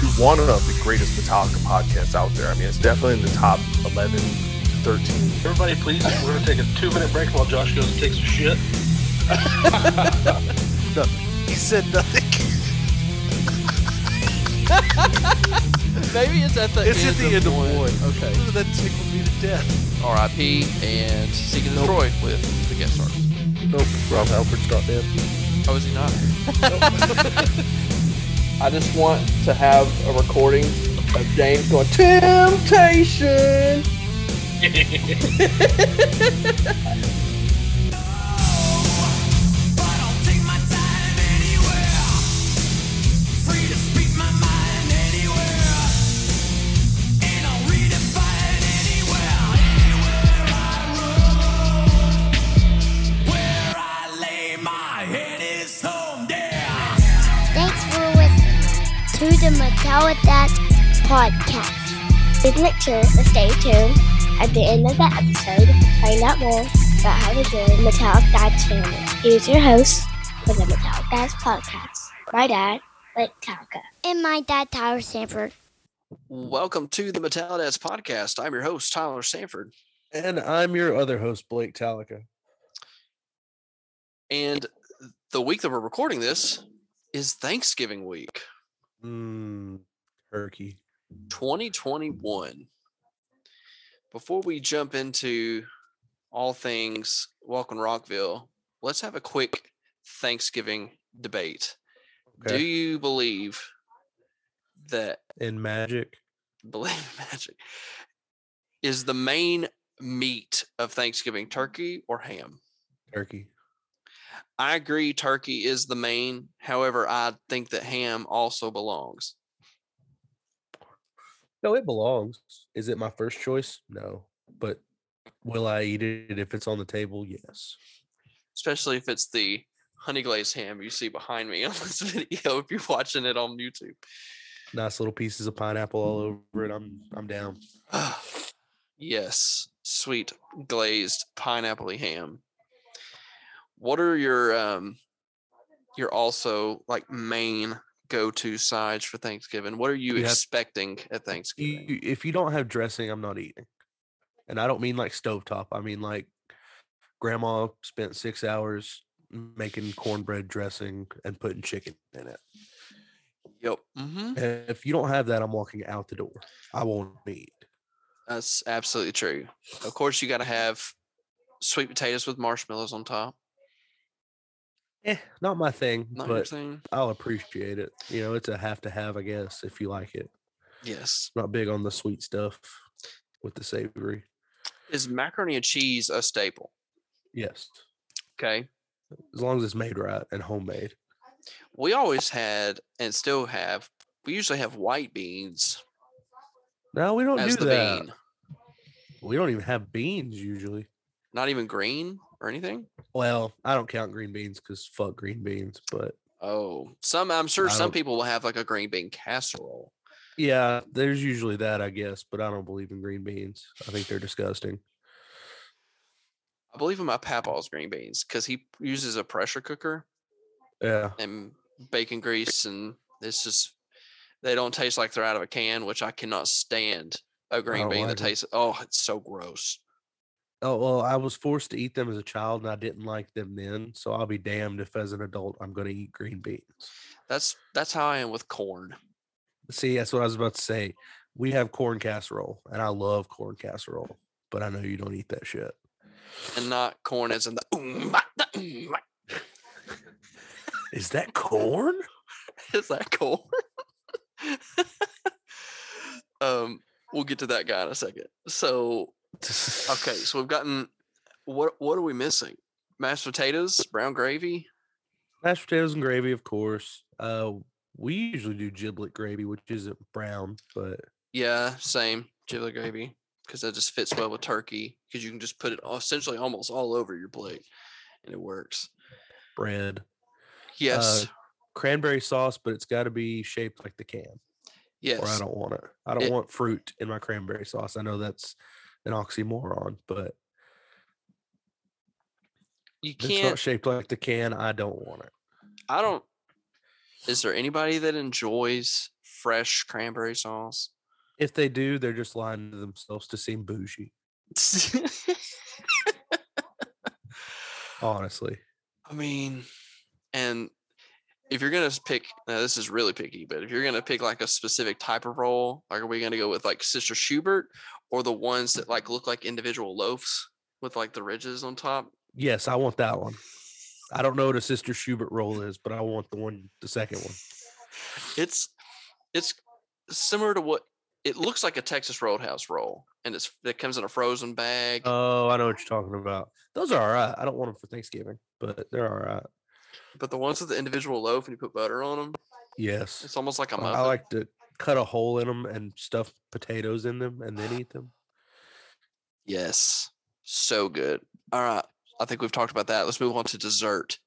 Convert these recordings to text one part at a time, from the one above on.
you're listening to one of the greatest Metallica podcasts out there. I mean, it's definitely in the top 11, 13. Everybody, please, we're going to take a two minute break while Josh goes and takes a shit. He said nothing. Maybe it's at the It's end at the end of one. one. Okay. That tickled me to death. R.I.P. and Seek and Destroy with the guest stars. Nope. Rob Halford's not dead. Oh, is he not? I just want to have a recording of James going, Temptation! the Metallic Dad podcast. Please make sure to stay tuned at the end of the episode to find out more about how to join Metallic Dad's family. Here's your host for the Metallic Dads podcast, my dad, Blake Talca, and my dad, Tyler Sanford. Welcome to the Metallidas podcast. I'm your host, Tyler Sanford. And I'm your other host, Blake Talica. And the week that we're recording this is Thanksgiving week, Mmm, turkey. 2021. Before we jump into all things Welcome Rockville, let's have a quick Thanksgiving debate. Do you believe that In magic. believe in magic is the main meat of Thanksgiving turkey or ham? Turkey. I agree turkey is the main. However, I think that ham also belongs. No, it belongs. Is it my first choice? No. But will I eat it if it's on the table? Yes. especially if it's the honey glazed ham you see behind me on this video if you're watching it on YouTube. Nice little pieces of pineapple all over it. I'm I'm down. yes, sweet glazed pineapple ham. What are your um your also like main go-to sides for Thanksgiving? What are you You have- expecting at Thanksgiving? You, if you don't have dressing, I'm not eating. And I don't mean like stovetop. I mean like grandma spent six hours making cornbread dressing and putting chicken in it. Yep. hmm And if you don't have that, I'm walking out the door. I won't eat. That's absolutely true. Of course, you got to have sweet potatoes with marshmallows on top. Eh, not my thing, Not but thing. I'll appreciate it. You know, it's a have to have, I guess, if you like it. Yes. Not big on the sweet stuff with the savory. Is macaroni and cheese a staple? Yes. Okay. As long as it's made right and homemade. We always had and still have. We usually have white beans No, we don't do the that. bean, We don't even have beans usually. not even green or anything. Well, I don't count green beans because fuck green beans, but Oh, some I'm sure I some don't- people will have like a green bean casserole. yeah, there's usually that, I guess, but I don't believe in green beans. I think they're disgusting. I believe in my papa's green beans because he uses a pressure cooker Yeah. and bacon grease, and it's just they don't taste like they're out of a can, which I cannot stand a green bean that like 'em. tastes. Oh, it's so gross. Oh well, I was forced to eat them as a child and I didn't like them then. So I'll be damned if as an adult I'm gonna eat green beans. That's that's how I am with corn. See, that's what I was about to say. We have corn casserole, and I love corn casserole, but I know you don't eat that shit. and not corn as in the. "Oom, bah, da, oom, bah." Is that corn? Is that corn? um, we'll get to that guy in a second. So, okay, so we've gotten what? What are we missing? Mashed potatoes, brown gravy. Mashed potatoes and gravy, of course. Uh, we usually do giblet gravy, which isn't brown, but Yeah, same giblet gravy because that just fits well with turkey because you can just put it essentially almost all over your plate and it works. bread. Yes, Cranberry sauce, but it's got to be shaped like the can, yes. or I don't want it. I don't It- want fruit in my cranberry sauce. I know that's an oxymoron, but you can't. It's not shaped like the can. I don't want it. I don't. Is there anybody that enjoys fresh cranberry sauce. If they do, they're just lying to themselves to seem bougie. Honestly, I mean, and if you're gonna pick, now this is really picky, but if you're gonna pick like a specific type of roll, like are we gonna go with like Sister Schubert or the ones that like look like individual loaves with like the ridges on top? yes, I want that one. I don't know what a Sister Schubert roll is, but I want the one, the second one. It's it's similar to what it looks like a Texas Roadhouse roll, and it's it comes in a frozen bag. Oh, I know what you're talking about. Those are all right. I don't want them for Thanksgiving, but they're all right. But the ones with the individual loaf and you put butter on them, Yes. it's almost like a I- muffin. I like to cut a hole in them and stuff potatoes in them and then eat them. Yes. So good. All right. I think we've talked about that. Let's move on to dessert.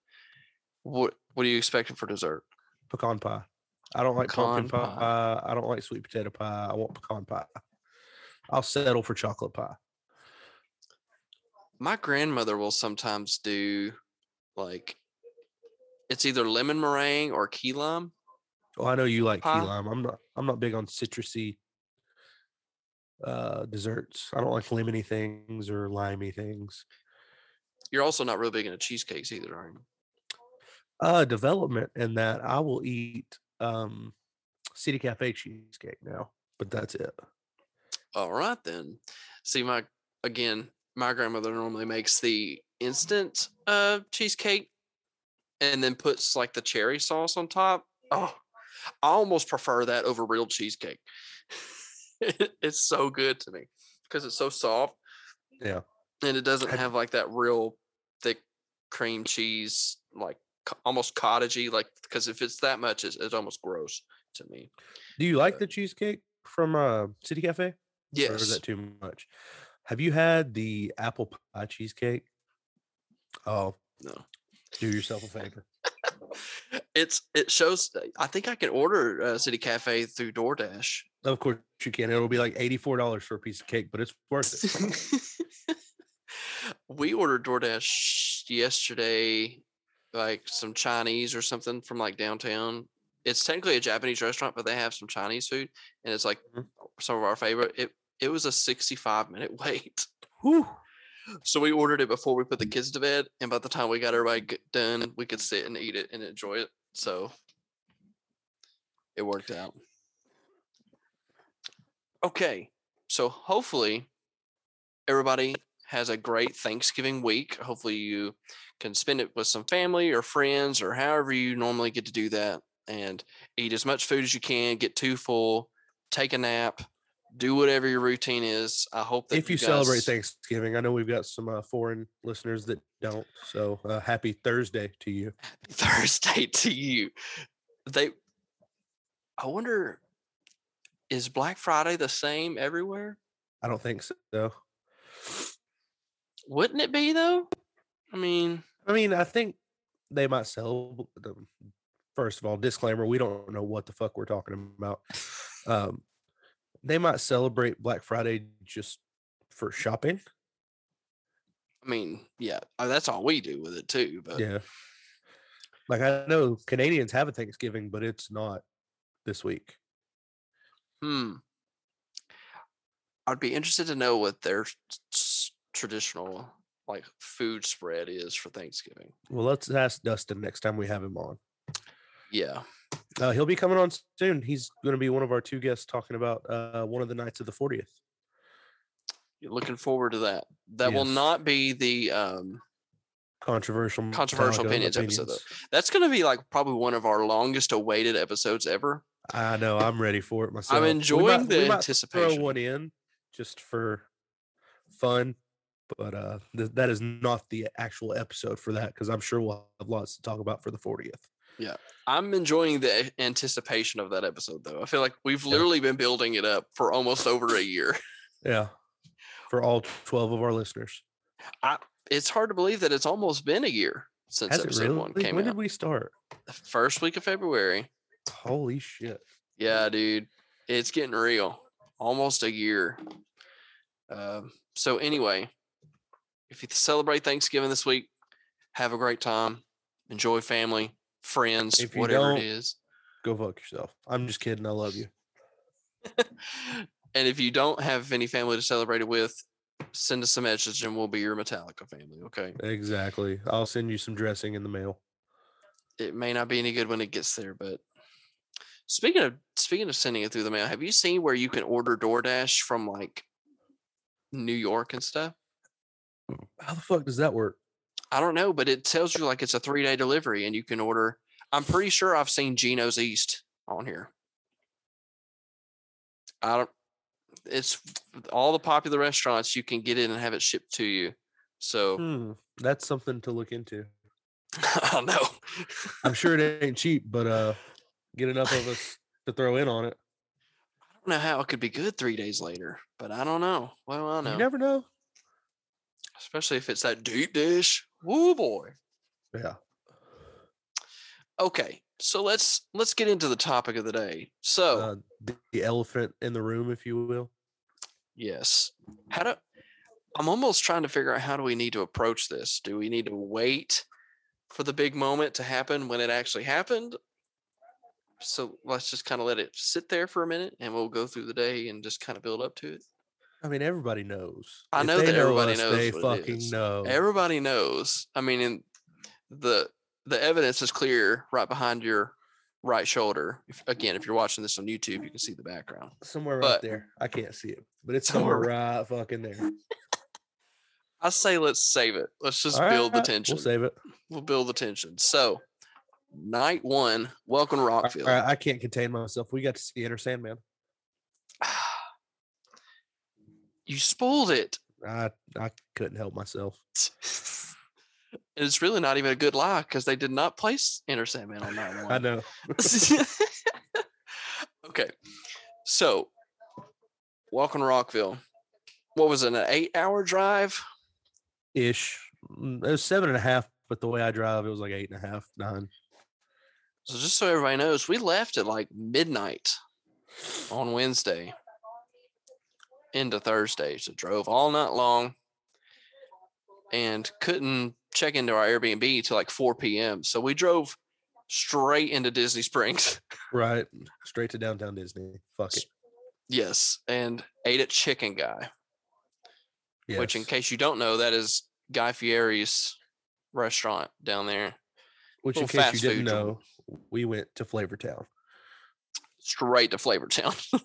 What what are you expecting for dessert? Pecan pie. I don't like pumpkin Pecan pie. pie. I don't like sweet potato pie. I want pecan pie. I'll settle for chocolate pie. My grandmother will sometimes do like it's either lemon meringue or key lime. Oh, I know you like key lime. I'm not. I'm not big on citrusy uh desserts. I don't like lemony things or limey things. You're also not real big into cheesecakes either, are you? Uh development in that I will eat um City Cafe cheesecake now, but that's it. All right then. See my again, my grandmother normally makes the instant uh cheesecake and then puts like the cherry sauce on top. Oh, I almost prefer that over real cheesecake. it's so good to me because it's so soft Yeah. and it doesn't Have- like that real thick cream cheese like almost cottagey like because if it's that much it's, it's almost gross to me Do you like Uh, the cheesecake from uh City Cafe? Or is yes that too much? Have you had the apple pie cheesecake? Oh, no do yourself a favor. it's it shows i think i can order uh, city cafe through doordash Of course you can. It'll be like eighty-four dollars for a piece of cake, but it's worth it. we ordered doordash yesterday like some chinese or something from like downtown it's technically a japanese restaurant but they have some chinese food and it's like Mhm. some of our favorite it it was a 65 minute wait Whew. So we ordered it before we put the mm. kids to bed, and by the time we got everybody done, we could sit and eat it and enjoy it. So it worked out. Okay, so hopefully everybody has a great Thanksgiving week. Hopefully you can spend it with some family or friends or however you normally get to do that, and eat as much food as you can. Get too full, take a nap, do whatever your routine is. I hope that If you celebrate guys- Thanksgiving, I know we've got some uh, foreign listeners that don't. So uh, happy Thursday to you. Thursday to you. They I wonder is Black Friday the same everywhere? I don't think so. Wouldn't it be though? I mean, I mean, I think they might sell them. First of all, disclaimer: we don't know what the fuck we're talking about. Um, they might celebrate Black Friday just for shopping. I mean, yeah, uh, that's all we do with it too. But Yeah. Like I know Canadians have a Thanksgiving, but it's not this week. hmm. I'd be interested to know what their traditional like food spread is for Thanksgiving. Well, let's ask Dustin next time we have him on. Yeah. Uh, he'll be coming on soon. He's going to be one of our two guests talking about uh, one of the nights of the 40th. Looking forward to that. That will not be the um Controversial, Controversial Metallica opinions episode, though. that's going to be like probably one of our longest awaited episodes ever. I know. I'm ready for it myself. We enjoying the we might anticipation. Throw one in just for fun, but uh, th- that is not the actual episode for that because I'm sure we'll have lots to talk about for the 40th. I'm enjoying the anticipation of that episode though. I feel like we've Yeah. literally been building it up for almost over a year. Yeah, for all 12 of our listeners. I, It's hard to believe that it's almost been a year since Has episode really? one came when out. When did we start? The First week of February. Holy shit! Yeah, dude. It's getting real. Almost a year. Um, so anyway, if you celebrate Thanksgiving this week, have a great time. Enjoy family, friends, If you whatever don't, it is. go fuck yourself. I'm just kidding. I love you. and if you don't have any family to celebrate it with, send us a message and we'll be your Metallica family. Okay. Exactly. I'll send you some dressing in the mail. It may not be any good when it gets there, but speaking of speaking of sending it through the mail, have you seen where you can order DoorDash from like New York and stuff? How the fuck does that work? I don't know, but it tells you like it's a three day delivery and you can order. I'm pretty sure I've seen Geno's East on here. I don't. It's all the popular restaurants you can get in and have it shipped to you. So Hmm. That's something to look into. I don't know. I'm sure it ain't cheap, but uh, get enough of us to throw in on it. I don't know how it could be good three days later, but I don't know. Do I know? You never know. Especially if it's that deep dish. Woo boy. Yeah. Okay, so let's let's get into the topic of the day. So Uh, the, the elephant in the room, if you will. Yes. How do I'm almost trying to figure out how do we need to approach this? Do we need to wait for the big moment to happen when it actually happened? So let's just kind of let it sit there for a minute and we'll go through the day and just kind of build up to it. I mean, everybody knows. I If know that everybody knows They fucking know. Everybody knows. I mean, in the the evidence is clear right behind your right shoulder. If, again, if you're watching this on YouTube, you can see the background. somewhere right there. I can't see it, but it's Somewhere somewhere right fucking there. I say let's save it. Let's just All build the tension. We'll save it. we'll build the tension. So, night one, welcome to Rockville. right, I can't contain myself. We got to see Enter Sandman. You spoiled it. I I couldn't help myself. And it's really not even a good lie because they did not place Enter Sandman on night one. I know. okay, so welcome to Rockville. What was it? An eight-hour drive? Ish. Mm, It was seven and a half, but the way I drive, it was like eight and a half, nine. So just so everybody knows, we left at like midnight on Wednesday into Thursday. So drove all night long and couldn't check into our Airbnb till like 4 p.m. So we drove straight into Disney Springs. Right. Straight to downtown Disney. Fuck it. yes. And ate at Chicken Guy, which in case you don't know, that is Guy Fieri's restaurant down there. Which, in case you didn't know, we went to Flavor Town. Straight to Flavortown.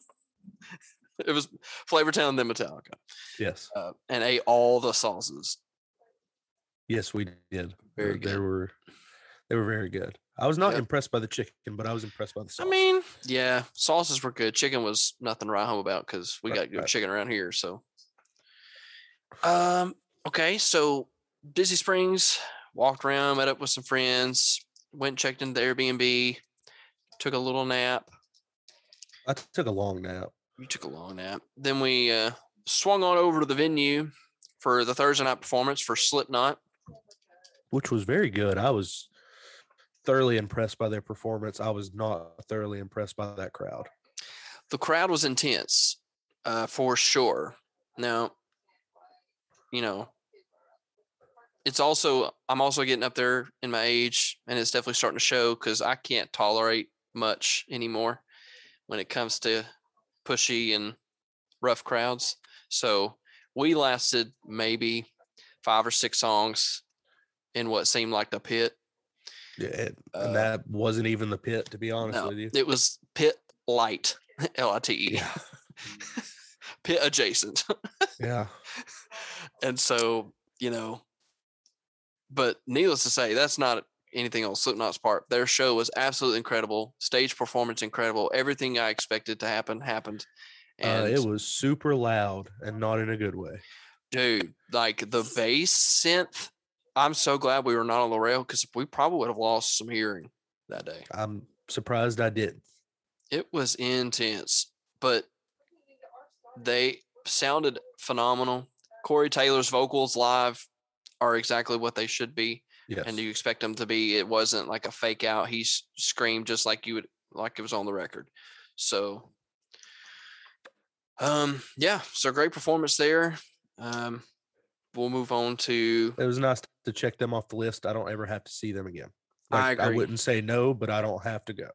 it was Flavor Flavortown, then Metallica. Yes. uh, and ate all the sauces. Yes, we did. Very Uh, They were they were very good. I was not Yep. impressed by the chicken, but I was impressed by the sauce. I mean, yeah, sauces were good. Chicken was nothing to write home about because we Right, got good right. chicken around here. So, um, okay, so Disney Springs walked around, met up with some friends, went and checked into the Airbnb, took a little nap. I took a long nap. Took a long nap. Then we uh, swung on over to the venue for the Thursday night performance for Slipknot. which was very good. I was thoroughly impressed by their performance. I was not thoroughly impressed by that crowd. the crowd was intense uh, for sure. Now, you know, it's also I'm also getting up there in my age, and it's definitely starting to show because I can't tolerate much anymore when it comes to pushy and rough crowds. So we lasted maybe five or six songs in what seemed like the pit. Yeah, it- Uh, and that wasn't even the pit, to be honest No, with you. it was pit light, L I T E, pit adjacent. yeah. and so you know but needless to say that's not anything on slipknot's part. Their show was absolutely incredible. Stage performance incredible. Everything i expected to happen happened. Uh, and it was super loud and not in a good way. dude like the bass synth i'm so glad we were not on the rail because we probably would have lost some hearing that day. I'm surprised I didn't. it was intense but they sounded phenomenal. Corey taylor's vocals live are exactly what they should be Yes. and you expect him to be it wasn't like a fake out he screamed just like you would like it was on the record so um yeah so great performance there um we'll move on to it was nice to check them off the list. I don't ever have to see them again. I Like, I agree. wouldn't say no, but I don't have to go.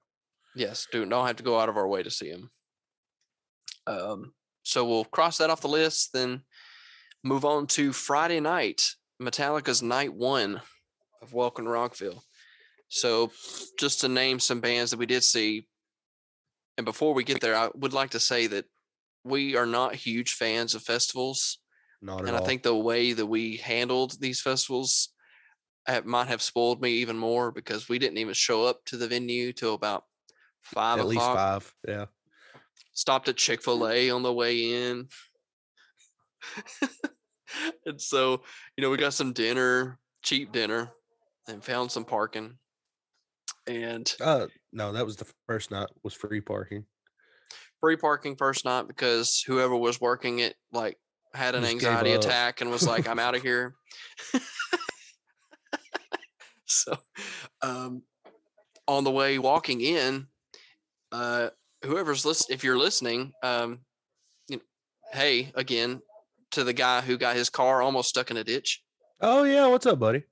Yes, do don't have to go out of our way to see him. Um, so we'll cross that off the list, then move on to Friday night, Metallica's night one of Welcome to Rockville. So just to name some bands that we did see, and before we get there, I would like to say that we are not huge fans of festivals. Not at and all. I think the way that we handled these festivals uh, might have spoiled me even more because we didn't even show up to the venue till about five at least five. Yeah. Stopped at Chick Fil A on the way in, and so you know we got some dinner, cheap dinner, and found some parking. And Uh no, that was the first night was free parking. free parking first night because whoever was working it like had an Just anxiety attack and was like, I'm out of here. so um on the way walking in, uh whoever's listen if you're listening, um you know, hey, again, to the guy who got his car almost stuck in a ditch. Oh yeah, what's up, buddy?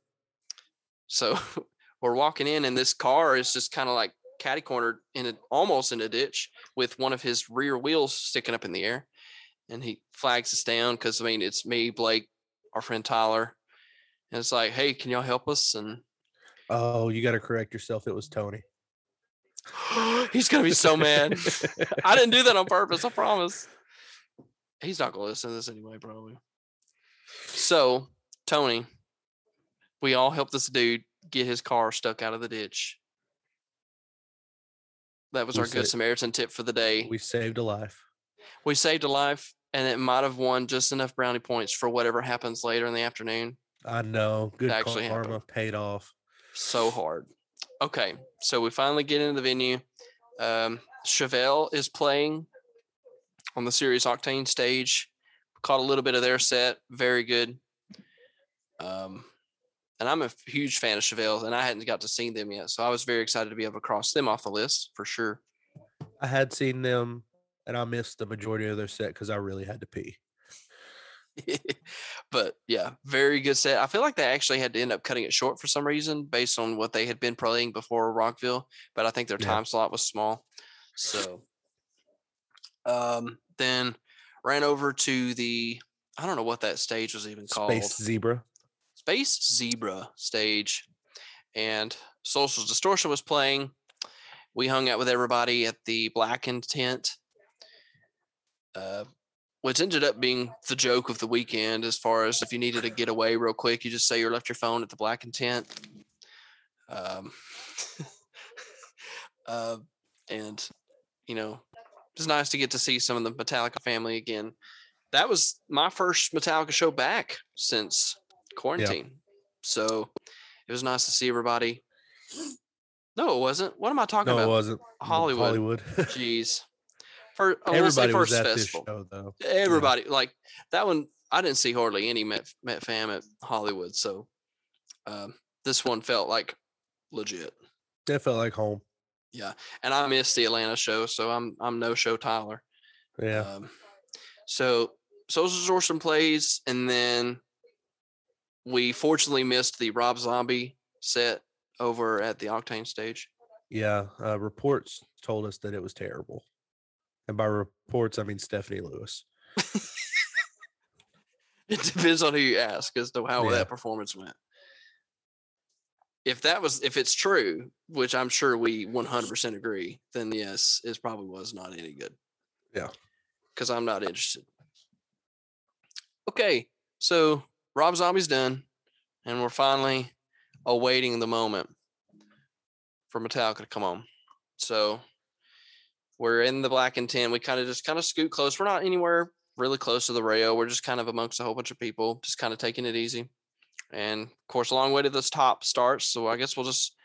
So we're walking in, and this car is just kind of like catty cornered in a almost in a ditch with one of his rear wheels sticking up in the air. And he flags us down because I mean it's me, Blake, our friend Tyler. And it's like, hey, can y'all help us? And Oh, you gotta correct yourself. It was Tony. he's gonna be so mad. I didn't do that on purpose, I promise. He's not gonna listen to this anyway, probably. So, Tony, we all helped this dude get his car stuck out of the ditch. That was We our good Samaritan tip for the day. we saved a life. We saved a life, and it might have won just enough brownie points for whatever happens later in the afternoon. I know. Good actually karma happened. paid off. so hard. Okay, so we finally get into the venue. Um, Chevelle is playing on the Sirius Octane stage. Caught a little bit of their set. Very good. Um, and I'm a huge fan of Chevelle's, and I hadn't got to see them yet, so I was very excited to be able to cross them off the list for sure. I had seen them and I missed the majority of their set because I really had to pee. but yeah, very good set. I feel like they actually had to end up cutting it short for some reason based on what they had been playing before Rockville, but I think their Yeah. time slot was small. So um then ran over to the I don't know what that stage was even called. Space Zebra. Space Zebra stage. And Social Distortion was playing. We hung out with everybody at the Blackened tent, uh, which ended up being the joke of the weekend. As far as if you needed to get away real quick, you just say you left your phone at the Blackened tent. Um, uh, and, you know, it's nice to get to see some of the Metallica family again. That was my first Metallica show back since quarantine. So it was nice to see everybody. No, it wasn't. What am I talking No, it about? wasn't. Hollywood. Hollywood. Jeez. For I won't say was first at festival. this show though. Everybody like that one. I didn't see hardly any Met, Met fam at Hollywood, so um, this one felt like legit. It felt like home. Yeah, and I missed the Atlanta show, so I'm I'm no show Tyler. Yeah. Um, so Social Distortion plays, and then we fortunately missed the Rob Zombie set over at the Octane stage. Yeah. Uh, reports told us that it was terrible. And by reports, I mean Stephanie Lewis. It depends on who you ask as to how Yeah. that performance went. If that was, if it's true, which I'm sure we 100% agree, then yes, it probably was not any good. Yeah. Because I'm not interested. Okay. So Rob Zombie's done, and we're finally awaiting the moment for Metallica to come on. So we're in the Blackened tent. We kind of just kind of scoot close. We're not anywhere really close to the rail. We're just kind of amongst a whole bunch of people, just kind of taking it easy. And of course, a long way to this top starts. So I guess we'll just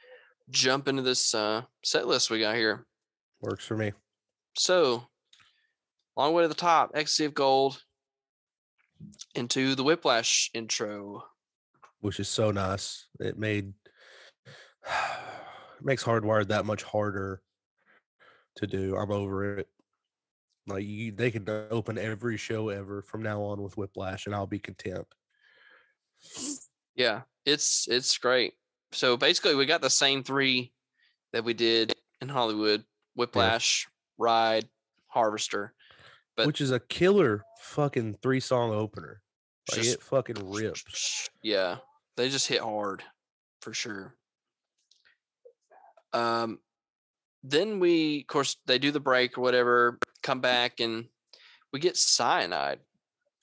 jump into this uh, set list we got here. Works for me. So, long way to the top, Ecstasy of Gold into the Whiplash intro. which is so nice. It made it makes hardwired that much harder to do. I'm over it. Like you, they can open every show ever from now on with Whiplash, and I'll be content. Yeah, it's it's great. So basically, we got the same three that we did in Hollywood. Whiplash, Ride, Harvester. but- which is a killer fucking three song opener. Like Just- it fucking rips. Yeah, they just hit hard for sure. Um, then we, of course, they do the break or whatever, come back and we get cyanide.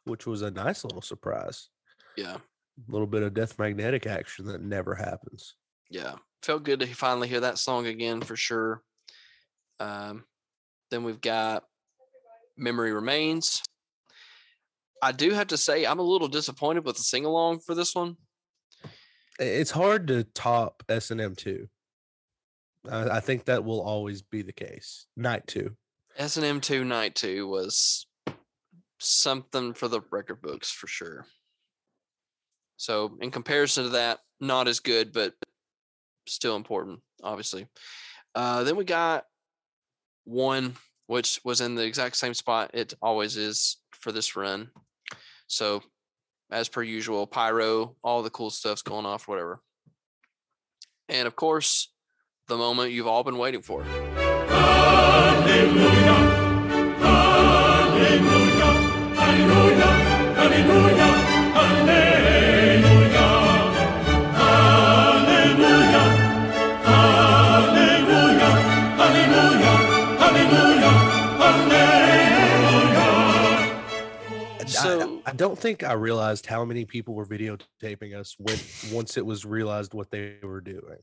which was a nice little surprise. Yeah, A little bit of death magnetic action that never happens. yeah, felt good to finally hear that song again for sure. Um, then we've got Memory Remains. I do have to say, I'm a little disappointed with the sing along for this one. It's hard to top S and M two. I, I think that will always be the case. Night two. S and M two night two was something for the record books for sure. So in comparison to that, not as good, but still important, obviously. Uh, then we got one, which was in the exact same spot it always is for this run. So as per usual, pyro, all the cool stuff's going off, whatever. And of course, the moment you've all been waiting for. I- So- I, don't think I realized how many people were videotaping us when once it was realized what they were doing.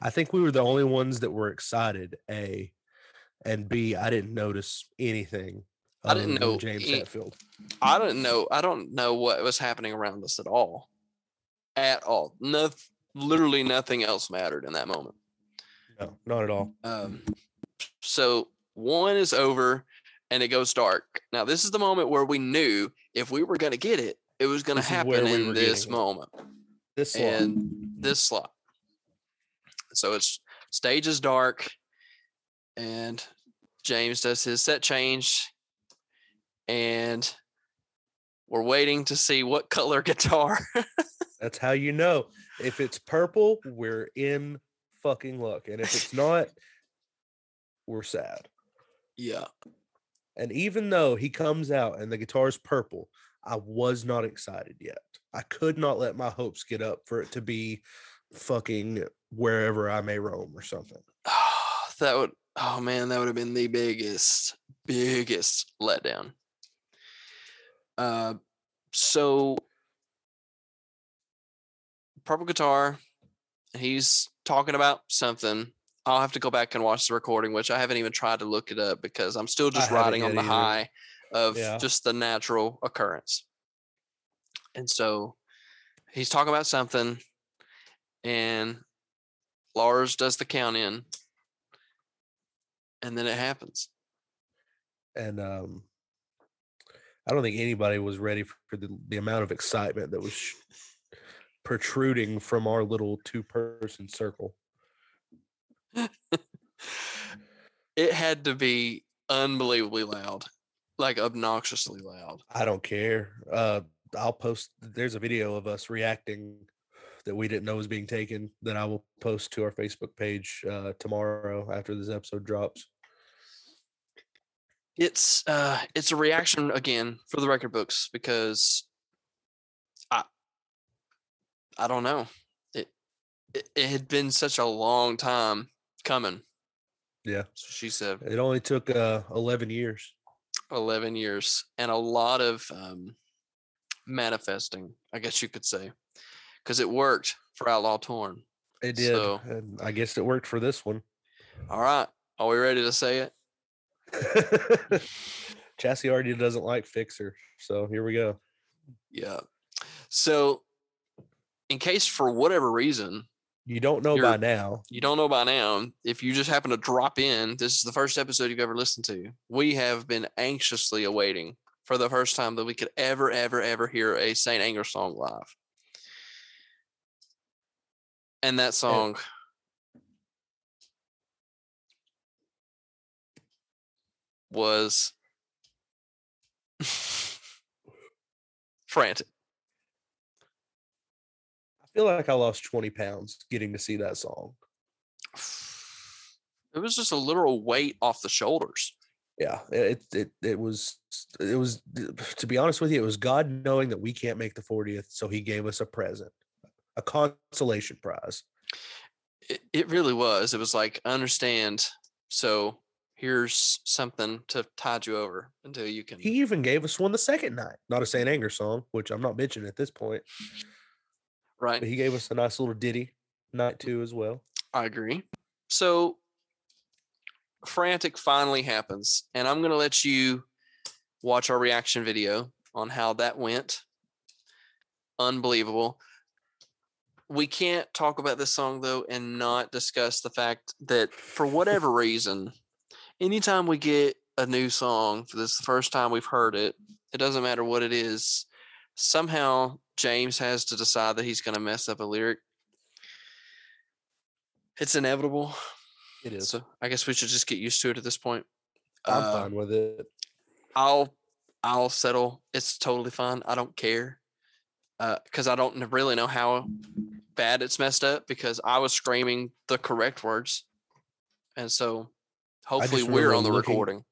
I think we were the only ones that were excited. A and B. I didn't notice anything. I didn't know James any- Hetfield. I don't know. I don't know what was happening around us at all. At all. No, literally nothing else mattered in that moment. No, not at all. Um, so one is over and it goes dark. Now, this is the moment where we knew if we were going to get it, it was going to This is where happen we in this moment This slot. and this slot. So it's stage is dark and James does his set change and we're waiting to see what color guitar. That's how you know. If it's purple, we're in fucking luck. And if it's not, we're sad. yeah. And even though he comes out and the guitar is purple, I was not excited yet. I could not let my hopes get up for it to be fucking wherever I may roam or something. that would oh man, that would have been the biggest, biggest letdown. Uh so purple guitar, he's talking about something. I'll have to go back and watch the recording, which I haven't even tried to look it up because I'm still just riding on the either. high of Yeah. just the natural occurrence. And so he's talking about something, and Lars does the count in, and then it happens. And um I don't think anybody was ready for the, the amount of excitement that was protruding from our little two person circle. it had to be unbelievably loud, like obnoxiously loud. I don't care. Uh, I'll post. There's a video of us reacting that we didn't know was being taken that I will post to our Facebook page uh, tomorrow after this episode drops. It's uh it's a reaction again for the record books because I I don't know. It it, it had been such a long time coming. Yeah. She said It only took uh, 11 years. 11 years and a lot of um manifesting, I guess you could say. Because it worked for Outlaw Torn. It did. So- and I guess it worked for this one. All right. Are we ready to say it? Chassis already doesn't like Fixer. So here we go. Yeah. So, in case for whatever reason You don't know by now. you don't know by now, if you just happen to drop in, this is the first episode you've ever listened to. We have been anxiously awaiting for the first time that we could ever, ever, ever hear a Saint Anger song live. And that song was frantic. Feel like I lost 20 pounds getting to see that song. It was just a literal weight off the shoulders. Yeah, it it it was it was to be honest with you, it was God knowing that we can't make the 40th, so he gave us a present. A consolation prize. It, it really was. It was like, understand. So here's something to tide you over until you can. He even gave us one the second night. Not a St. Anger song, which I'm not mentioning at this point, right. but he gave us a nice little ditty night two as well. I agree. So frantic finally happens, and I'm gonna let you watch our reaction video on how that went. Unbelievable. We can't talk about this song though and not discuss the fact that for whatever reason, anytime we get a new song for this the first time we've heard it, it doesn't matter what it is, somehow James has to decide that he's gonna mess up a lyric. It's inevitable. It is. So I guess we should just get used to it at this point. I'm Uh, fine with it. I'll I'll settle. It's totally fine. I don't care. Because I don't really know how bad it's messed up because I was screaming the correct words. And so hopefully we're on the looking- recording.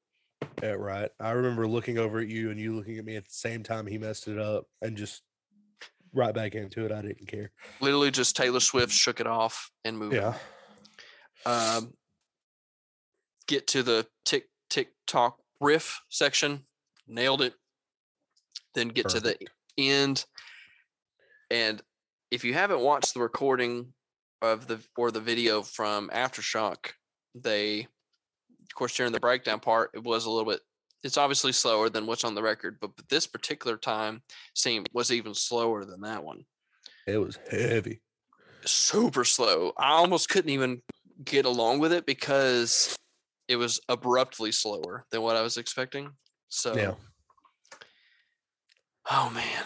Yeah, right. I remember looking over at you and you looking at me at the same time he messed it up and just right back into it. I didn't care. Literally just Taylor Swift shook it off and moved. Yeah. um, get to the tick tick tock riff section, nailed it. Then get to the end, and if you haven't watched the recording of the or the video from Aftershock, they, of course, during the breakdown part, it was a little bit. It's obviously slower than what's on the record, but, but this particular time seemed was even slower than that one It was heavy. super slow. I almost couldn't even get along with it because it was abruptly slower than what I was expecting. So, Yeah. oh man.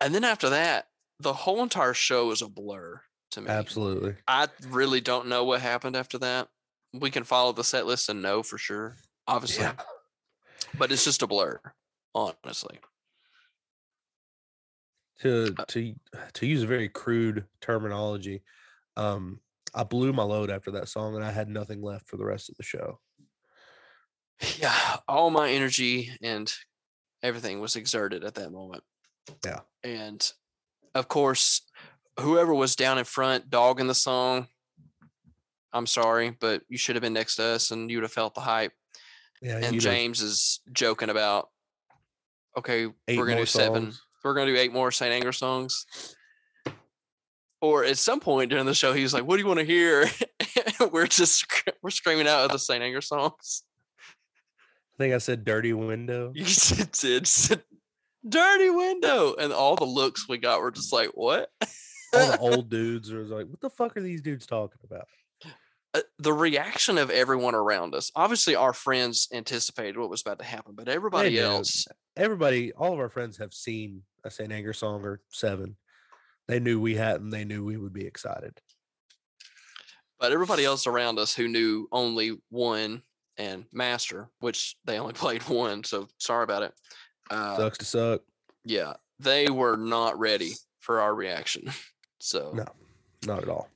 And then after that, the whole entire show is a blur to me. Absolutely. I really don't know what happened after that. We can follow the set list and know for sure, obviously, Yeah. But it's just a blur, honestly. To Uh, to to use a very crude terminology, um, I blew my load after that song and I had nothing left for the rest of the show. yeah, all my energy and everything was exerted at that moment. Yeah. And of course, whoever was down in front dogging the song, I'm sorry, but you should have been next to us and you'd have felt the hype. Yeah. And you know, James is joking about, okay, eight we're gonna do seven. songs. We're gonna do eight more Saint Anger songs. Or at some point during the show, he was like, "What do you want to hear?" we're just we're screaming out of the Saint Anger songs. I think I said dirty window. You said, did said, dirty window, and all the looks we got were just like, "What?" All the old dudes were like, what the fuck are these dudes talking about? Uh, the reaction of everyone around us. Obviously, our friends anticipated what was about to happen, but everybody else, Everybody, all of our friends have seen a St. Anger song or seven. They knew we hadn't. They knew we would be excited. but everybody else around us who knew only one and Master, which they only played one, so sorry about it. Uh, Sucks to suck. yeah, they were not ready for our reaction. So No, not at all.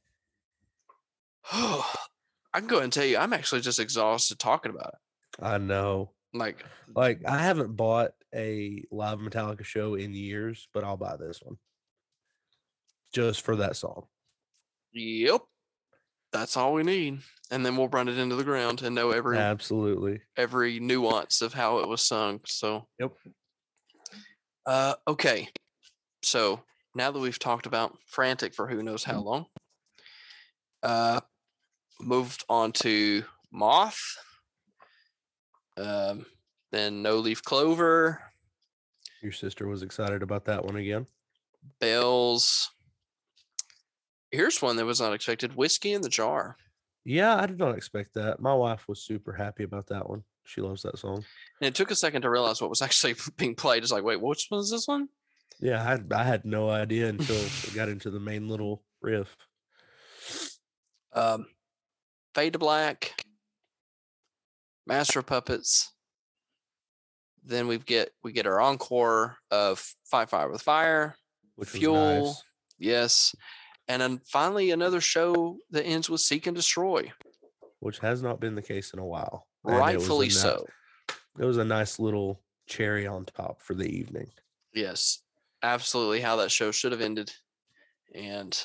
I can go ahead and tell you, I'm actually just exhausted talking about it. I know. Like, Like I haven't bought a live Metallica show in years, but I'll buy this one just for that song. yep, that's all we need, and then we'll run it into the ground and know every Absolutely. every nuance of how it was sung. So, Yep. Uh, okay. So now that we've talked about frantic for who knows how long, uh, moved on to moth. Um, then no leaf clover, Your sister was excited about that one again. bells. Here's one that was unexpected: whiskey in the jar. Yeah, I did not expect that. My wife was super happy about that one. She loves that song. And it took a second to realize what was actually being played. It's like, wait, which one is this one? Yeah, I had, I had no idea until it got into the main little riff. um, Fade to Black, Master of Puppets. Then we get we get our encore of Fight Fire with Fire, Which Fuel. was nice. yes, and then finally another show that ends with Seek and Destroy. which has not been the case in a while. and it was a Rightfully ni- so. It was a nice little cherry on top for the evening. Yes, absolutely. How that show should have ended, and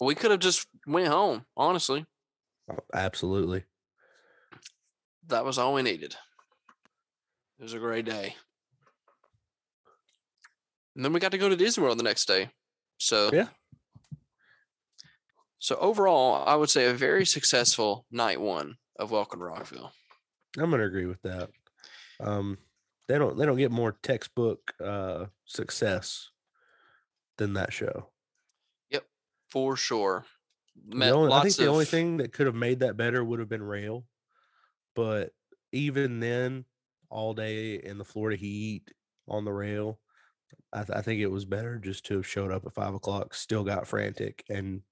we could have just went home. Honestly, Absolutely. that was all we needed. It was a great day. And then we got to go to Disney World the next day. So Yeah. So overall, I would say a very successful night one of Welcome to Rockville. I'm gonna agree with that. Um, they don't they don't get more textbook uh, success than that show. Yep, for sure. Only- I think the only thing that could have made that better would have been rail, but even then, all day in the Florida heat on the rail, I, th- I think it was better just to have showed up at five o'clock, still got frantic, and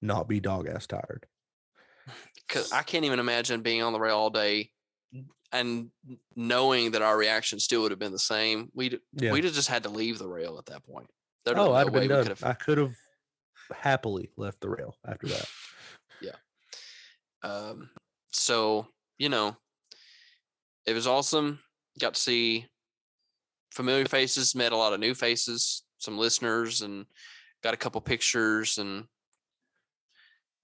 not be dog ass tired. because I can't even imagine being on the rail all day and knowing that our reaction still would have been the same. We'd Yeah. we'd have just had to leave the rail at that point. There'd oh, I'd no been we done. could have. I could have happily left the rail after that. Yeah. Um, so you know, it was awesome. Got to see familiar faces, met a lot of new faces, some listeners, and got a couple pictures and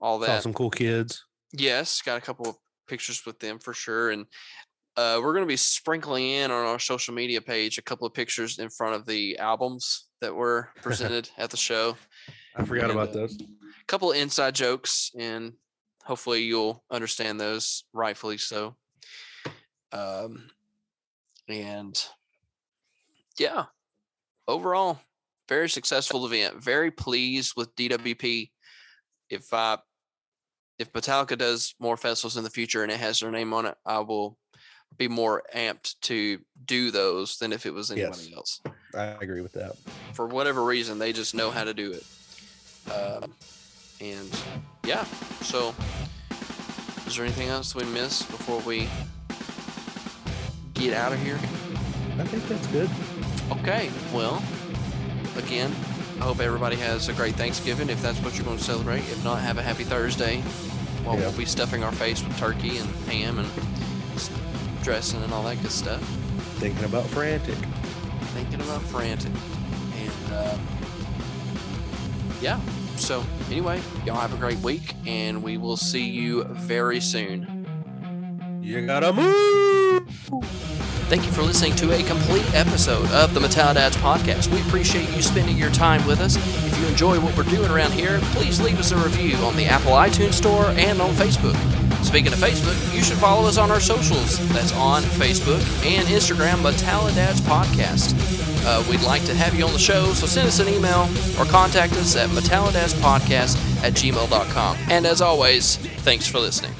all that. Saw some cool kids. Yes, got a couple of pictures with them for sure. And uh, we're going to be sprinkling in on our social media page a couple of pictures in front of the albums that were presented at the show. I forgot about those. A couple of inside jokes, and hopefully you'll understand those rightfully so. Um, and yeah, overall, very successful event. Very pleased with DWP. If I if Metallica does more festivals in the future and it has their name on it, I will be more amped to do those than if it was anybody Yes. else. I agree with that. For whatever reason, they just know how to do it. Um, and yeah, so is there anything else we missed before we get out of here? I think that's good. Okay, well, again, I hope everybody has a great Thanksgiving if that's what you're going to celebrate. If not, have a happy Thursday. While Yeah. we'll be stuffing our face with turkey and ham and dressing and all that good stuff. Thinking about frantic. Thinking about frantic. And uh, yeah, so anyway, y'all have a great week and we will see you very soon. You gotta move. Thank you for listening to a complete episode of the Metallidads podcast. We appreciate you spending your time with us. If you enjoy what we're doing around here, please leave us a review on the Apple iTunes Store and on Facebook. Speaking of Facebook, you should follow us on our socials. That's on Facebook and Instagram, Metallidads Podcast. Uh, we'd like to have you on the show, so send us an email or contact us at metallidadspodcast at gmail.com. And as always, thanks for listening.